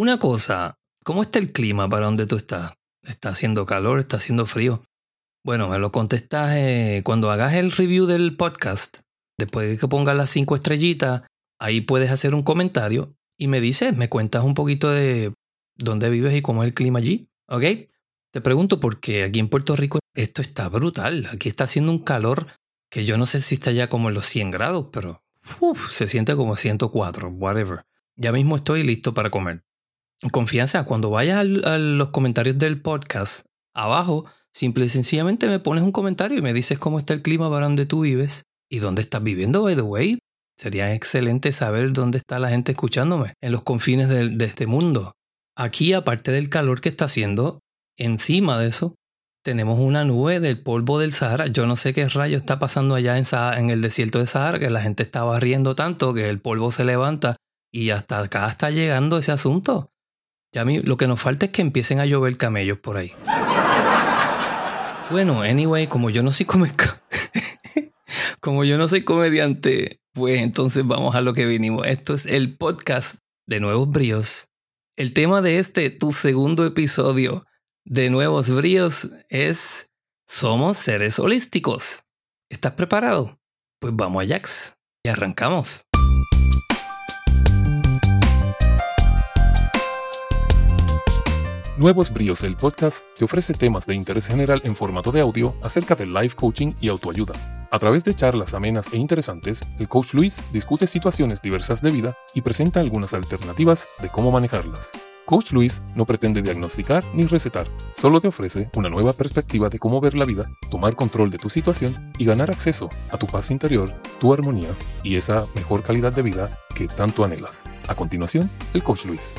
Una cosa, ¿cómo está el clima para donde tú estás? ¿Está haciendo calor? ¿Está haciendo frío? Bueno, me lo contestas eh, cuando hagas el review del podcast. Después de que pongas las cinco estrellitas, ahí puedes hacer un comentario y me dices, me cuentas un poquito de dónde vives y cómo es el clima allí. ¿Ok? Te pregunto porque aquí en Puerto Rico esto está brutal. Aquí está haciendo un calor que yo no sé si está ya como en los 100 grados, pero se siente como 104, whatever. Ya mismo estoy listo para comer. Confianza, cuando vayas a los comentarios del podcast, abajo, simple y sencillamente me pones un comentario y me dices cómo está el clima para donde tú vives y dónde estás viviendo, by the way. Sería excelente saber dónde está la gente escuchándome en los confines de, este mundo. Aquí, aparte del calor que está haciendo, encima de eso, tenemos una nube del polvo del Sahara. Yo no sé qué rayo está pasando allá en, en el desierto de Sahara, que la gente está barriendo tanto que el polvo se levanta y hasta acá está llegando ese asunto. Ya a mí, lo que nos falta es que empiecen a llover camellos por ahí. Bueno, anyway, como yo no soy como yo no soy comediante, pues entonces vamos a lo que vinimos. Esto es el podcast de Nuevos Bríos. El tema de este, tu segundo episodio, de nuevos bríos es Somos seres holísticos. ¿Estás preparado? Pues vamos a Jax y arrancamos. Nuevos Bríos, el podcast, te ofrece temas de interés general en formato de audio acerca del life coaching y autoayuda. A través de charlas amenas e interesantes, el coach Luis discute situaciones diversas de vida y presenta algunas alternativas de cómo manejarlas. Coach Luis no pretende diagnosticar ni recetar, solo te ofrece una nueva perspectiva de cómo ver la vida, tomar control de tu situación y ganar acceso a tu paz interior, tu armonía y esa mejor calidad de vida que tanto anhelas. A continuación, el Coach Luis.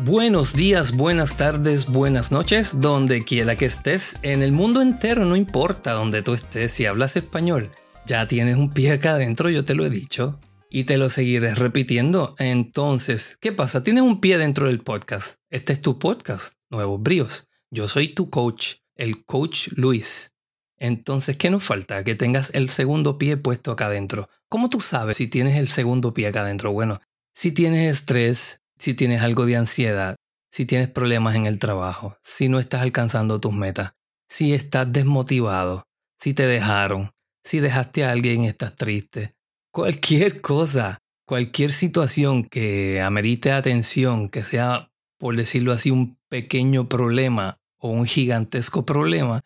Buenos días, buenas tardes, buenas noches, donde quiera que estés, en el mundo entero, no importa donde tú estés, si hablas español, ya tienes un pie acá adentro, yo te lo he dicho y te lo seguiré repitiendo. Entonces, ¿qué pasa? Tienes un pie dentro del podcast. Este es tu podcast, Nuevos Bríos. Yo soy tu coach, el coach Luis. Entonces, ¿qué nos falta? Que tengas el segundo pie puesto acá adentro. ¿Cómo tú sabes si tienes el segundo pie acá adentro? Bueno, si tienes estrés, si tienes algo de ansiedad, si tienes problemas en el trabajo, si no estás alcanzando tus metas, si estás desmotivado, si te dejaron, si dejaste a alguien y estás triste, cualquier cosa, cualquier situación que amerite atención, que sea, por decirlo así, un pequeño problema o un gigantesco problema,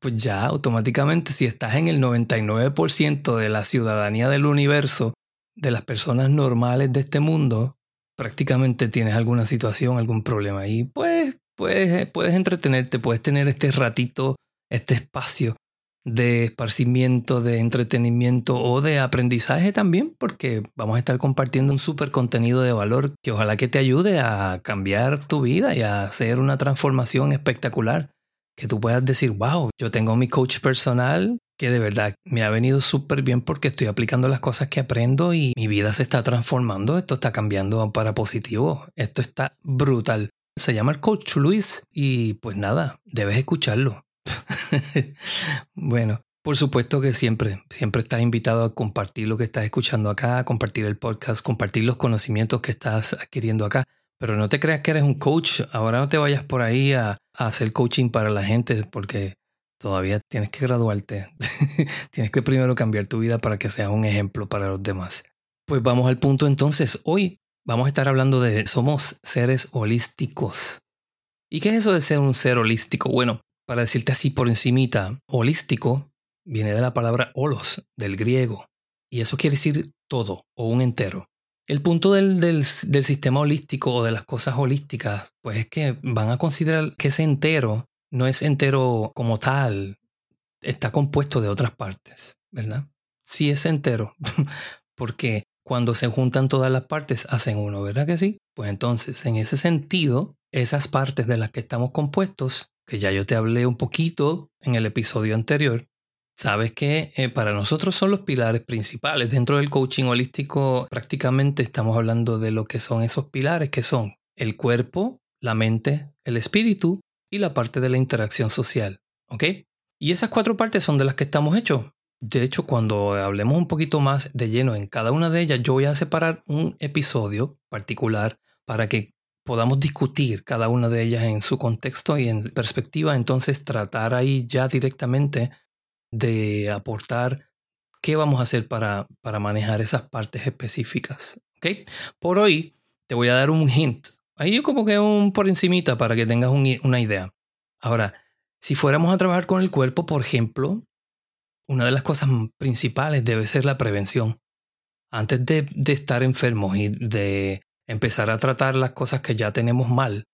pues ya automáticamente si estás en el 99% de la ciudadanía del universo, de las personas normales de este mundo, prácticamente tienes alguna situación, algún problema y pues puedes, puedes entretenerte, puedes tener este ratito, este espacio de esparcimiento, de entretenimiento o de aprendizaje también, porque vamos a estar compartiendo un súper contenido de valor que ojalá que te ayude a cambiar tu vida y a hacer una transformación espectacular. Que tú puedas decir, wow, yo tengo mi coach personal que de verdad me ha venido súper bien porque estoy aplicando las cosas que aprendo y mi vida se está transformando, esto está cambiando para positivo, esto está brutal. Se llama el coach Luis y pues nada, debes escucharlo bueno, por supuesto que siempre, siempre estás invitado a compartir lo que estás escuchando acá, compartir el podcast, compartir los conocimientos que estás adquiriendo acá. Pero no te creas que eres un coach. Ahora no te vayas por ahí a, hacer coaching para la gente porque todavía tienes que graduarte. tienes que primero cambiar tu vida para que seas un ejemplo para los demás. Pues vamos al punto entonces. Hoy vamos a estar hablando de somos seres holísticos. ¿Y qué es eso de ser un ser holístico? Bueno, para decirte así por encimita, holístico viene de la palabra holos, del griego, y eso quiere decir todo o un entero. El punto del, del, sistema holístico o de las cosas holísticas, pues es que van a considerar que ese entero no es entero como tal, está compuesto de otras partes, ¿verdad? Sí es entero, porque cuando se juntan todas las partes hacen uno, ¿verdad que sí? Pues entonces, en ese sentido, esas partes de las que estamos compuestos que ya yo te hablé un poquito en el episodio anterior, sabes que eh, para nosotros son los pilares principales. Dentro del coaching holístico prácticamente estamos hablando de lo que son esos pilares, que son el cuerpo, la mente, el espíritu y la parte de la interacción social. ¿Ok? Y esas cuatro partes son de las que estamos hechos. De hecho, cuando hablemos un poquito más de lleno en cada una de ellas, yo voy a separar un episodio particular para que podamos discutir cada una de ellas en su contexto y en perspectiva, entonces tratar ahí ya directamente de aportar qué vamos a hacer para, para manejar esas partes específicas. ¿okay? Por hoy te voy a dar un hint, ahí como que un por encimita para que tengas una idea. Ahora, si fuéramos a trabajar con el cuerpo, por ejemplo, una de las cosas principales debe ser la prevención. Antes de, de estar enfermos y de empezar a tratar las cosas que ya tenemos mal,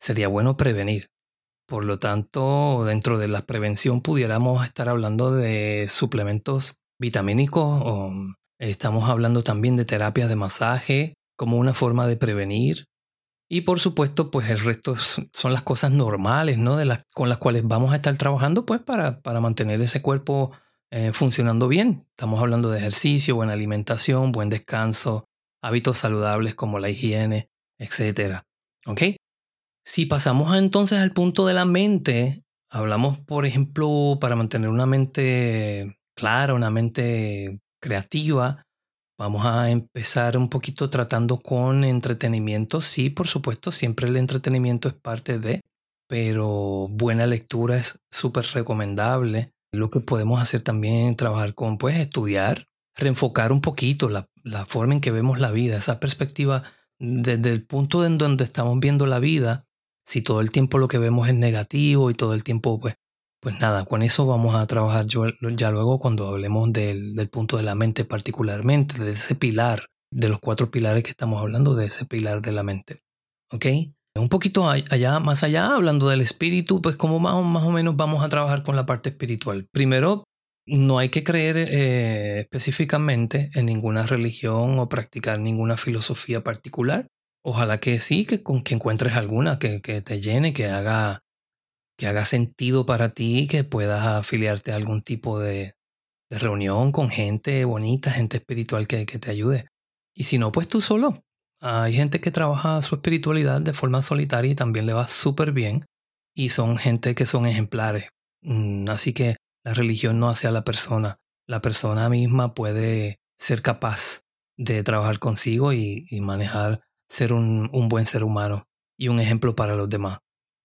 sería bueno prevenir. Por lo tanto, dentro de la prevención pudiéramos estar hablando de suplementos vitamínicos o estamos hablando también de terapias de masaje como una forma de prevenir. Y por supuesto, pues el resto son las cosas normales, ¿no? De las, con las cuales vamos a estar trabajando, pues para, para mantener ese cuerpo eh, funcionando bien. Estamos hablando de ejercicio, buena alimentación, buen descanso, hábitos saludables como la higiene, etc. ¿Ok? Si pasamos entonces al punto de la mente, hablamos, por ejemplo, para mantener una mente clara, una mente creativa, vamos a empezar un poquito tratando con entretenimiento. Sí, por supuesto, siempre el entretenimiento es parte de, pero buena lectura es súper recomendable. Lo que podemos hacer también es trabajar con, pues, estudiar, reenfocar un poquito la, la forma en que vemos la vida, esa perspectiva desde el punto en donde estamos viendo la vida, si todo el tiempo lo que vemos es negativo y todo el tiempo, pues, pues nada, con eso vamos a trabajar ya luego cuando hablemos del, del punto de la mente particularmente, de ese pilar, de los cuatro pilares que estamos hablando, de ese pilar de la mente. ¿Ok? Un poquito allá, más allá, hablando del espíritu, pues como más, más o menos vamos a trabajar con la parte espiritual. Primero, no hay que creer eh, específicamente en ninguna religión o practicar ninguna filosofía particular. Ojalá que sí, que, que encuentres alguna que, que, te llene, que haga, que haga sentido para ti, que puedas afiliarte a algún tipo de, reunión con gente bonita, gente espiritual que, que te ayude. Y si no, pues tú solo. Hay gente que trabaja su espiritualidad de forma solitaria y también le va súper bien. Y son gente que son ejemplares. Mm, así que la religión no hace a la persona. La persona misma puede ser capaz de trabajar consigo y, manejar ser un, buen ser humano y un ejemplo para los demás.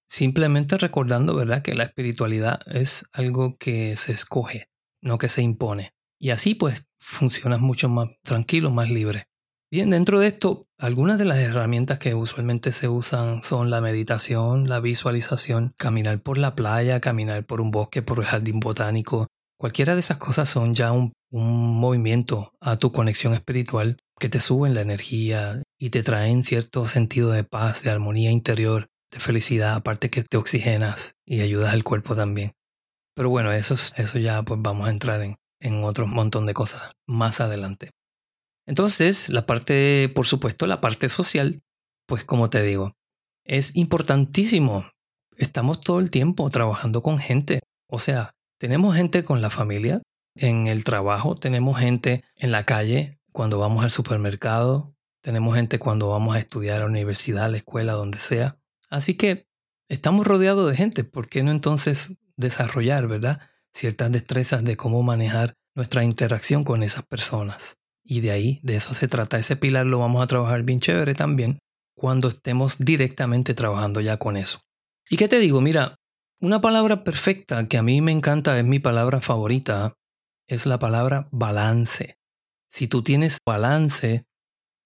Simplemente recordando, ¿verdad?, que la espiritualidad es algo que se escoge, no que se impone. Y así pues funcionas mucho más tranquilo, más libre. Bien, dentro de esto, algunas de las herramientas que usualmente se usan son la meditación, la visualización, caminar por la playa, caminar por un bosque, por el jardín botánico. Cualquiera de esas cosas son ya un, movimiento a tu conexión espiritual que te suben la energía y te traen cierto sentido de paz, de armonía interior, de felicidad, aparte que te oxigenas y ayudas al cuerpo también. Pero bueno, eso, eso ya pues vamos a entrar en, en otro montón de cosas más adelante. Entonces, la parte, por supuesto, la parte social, pues como te digo, es importantísimo. Estamos todo el tiempo trabajando con gente. O sea, tenemos gente con la familia, en el trabajo, tenemos gente en la calle, cuando vamos al supermercado, tenemos gente cuando vamos a estudiar a la universidad, a la escuela, donde sea. Así que estamos rodeados de gente. ¿Por qué no entonces desarrollar, verdad? Ciertas destrezas de cómo manejar nuestra interacción con esas personas. Y de ahí, de eso se trata. Ese pilar lo vamos a trabajar bien chévere también cuando estemos directamente trabajando ya con eso. ¿Y qué te digo? Mira, una palabra perfecta que a mí me encanta, es mi palabra favorita, es la palabra balance. Si tú tienes balance,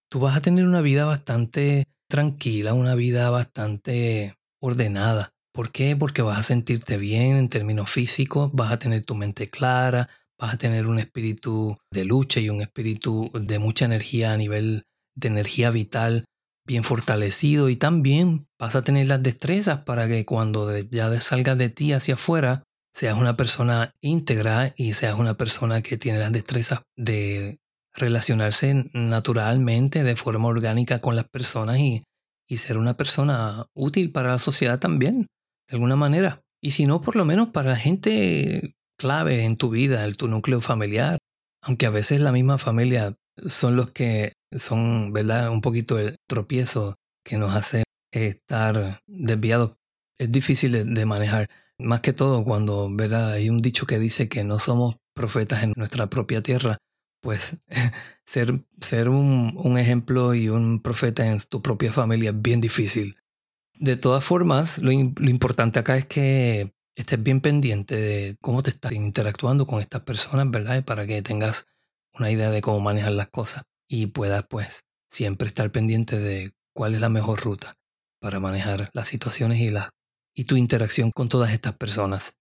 tú vas a tener una vida bastante tranquila, una vida bastante ordenada. ¿Por qué? Porque vas a sentirte bien en términos físicos, vas a tener tu mente clara, vas a tener un espíritu de lucha y un espíritu de mucha energía a nivel de energía vital bien fortalecido y también vas a tener las destrezas para que cuando ya salgas de ti hacia afuera seas una persona íntegra y seas una persona que tiene las destrezas de relacionarse naturalmente de forma orgánica con las personas y, y ser una persona útil para la sociedad también, de alguna manera. Y si no, por lo menos para la gente clave en tu vida, en tu núcleo familiar, aunque a veces la misma familia son los que son, ¿verdad? Un poquito el tropiezo que nos hace estar desviados. Es difícil de, manejar. Más que todo cuando, ¿verdad? Hay un dicho que dice que no somos profetas en nuestra propia tierra. Pues ser, ser un, un, ejemplo y un profeta en tu propia familia es bien difícil. De todas formas, lo, lo importante acá es que estés bien pendiente de cómo te estás interactuando con estas personas, ¿verdad? Para que tengas una idea de cómo manejar las cosas y puedas pues siempre estar pendiente de cuál es la mejor ruta para manejar las situaciones y, la, y tu interacción con todas estas personas.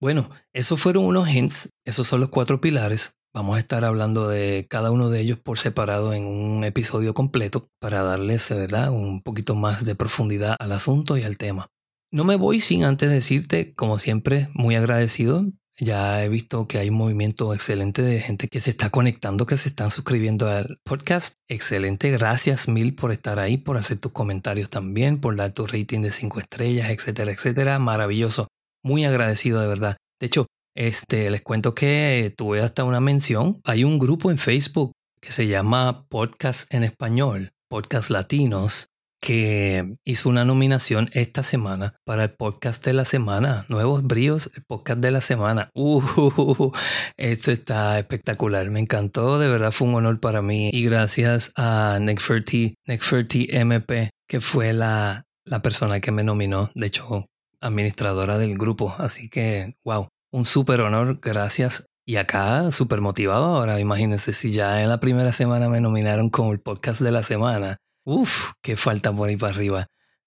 Bueno, esos fueron unos hints, esos son los cuatro pilares. Vamos a estar hablando de cada uno de ellos por separado en un episodio completo para darles ¿verdad? un poquito más de profundidad al asunto y al tema. No me voy sin antes decirte, como siempre, muy agradecido ya he visto que hay un movimiento excelente de gente que se está conectando, que se están suscribiendo al podcast. Excelente, gracias mil por estar ahí, por hacer tus comentarios también, por dar tu rating de 5 estrellas, etcétera, etcétera. Maravilloso. Muy agradecido de verdad. De hecho, este, les cuento que tuve hasta una mención. Hay un grupo en Facebook que se llama Podcast en Español, Podcast Latinos, que hizo una nominación esta semana para el podcast de la semana. Nuevos bríos, el podcast de la semana. Uh, esto está espectacular. Me encantó. De verdad fue un honor para mí. Y gracias a Nick Ferty, MP, que fue la, la persona que me nominó. De hecho, administradora del grupo. Así que, wow, un súper honor. Gracias y acá, súper motivado ahora. Imagínense si ya en la primera semana me nominaron como el podcast de la semana. Uf, qué falta por ahí para arriba.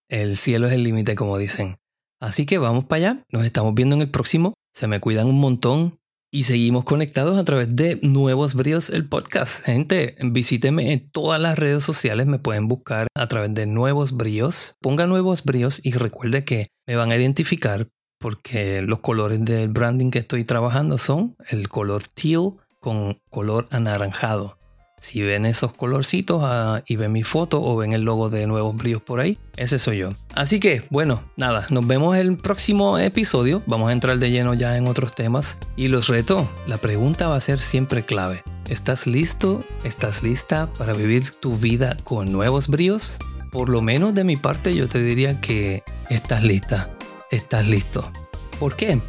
El cielo es el límite, como dicen. Así que vamos para allá. Nos estamos viendo en el próximo. Se me cuidan un montón. Y seguimos conectados a través de Nuevos Bríos, el podcast. Gente, visíteme en todas las redes sociales. Me pueden buscar a través de Nuevos Bríos. Ponga Nuevos Bríos y recuerde que me van a identificar porque los colores del branding que estoy trabajando son el color teal con color anaranjado. Si ven esos colorcitos ah, y ven mi foto o ven el logo de Nuevos Bríos por ahí, ese soy yo. Así que, bueno, nada, nos vemos el próximo episodio. Vamos a entrar de lleno ya en otros temas. Y los reto, la pregunta va a ser siempre clave. ¿Estás listo? ¿Estás lista para vivir tu vida con nuevos bríos? Por lo menos de mi parte yo te diría que estás lista, estás listo. ¿Por qué?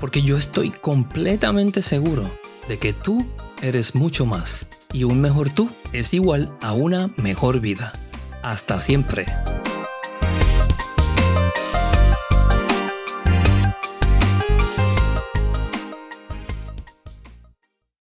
Porque yo estoy completamente seguro de que tú eres mucho más y un mejor tú es igual a una mejor vida. Hasta siempre.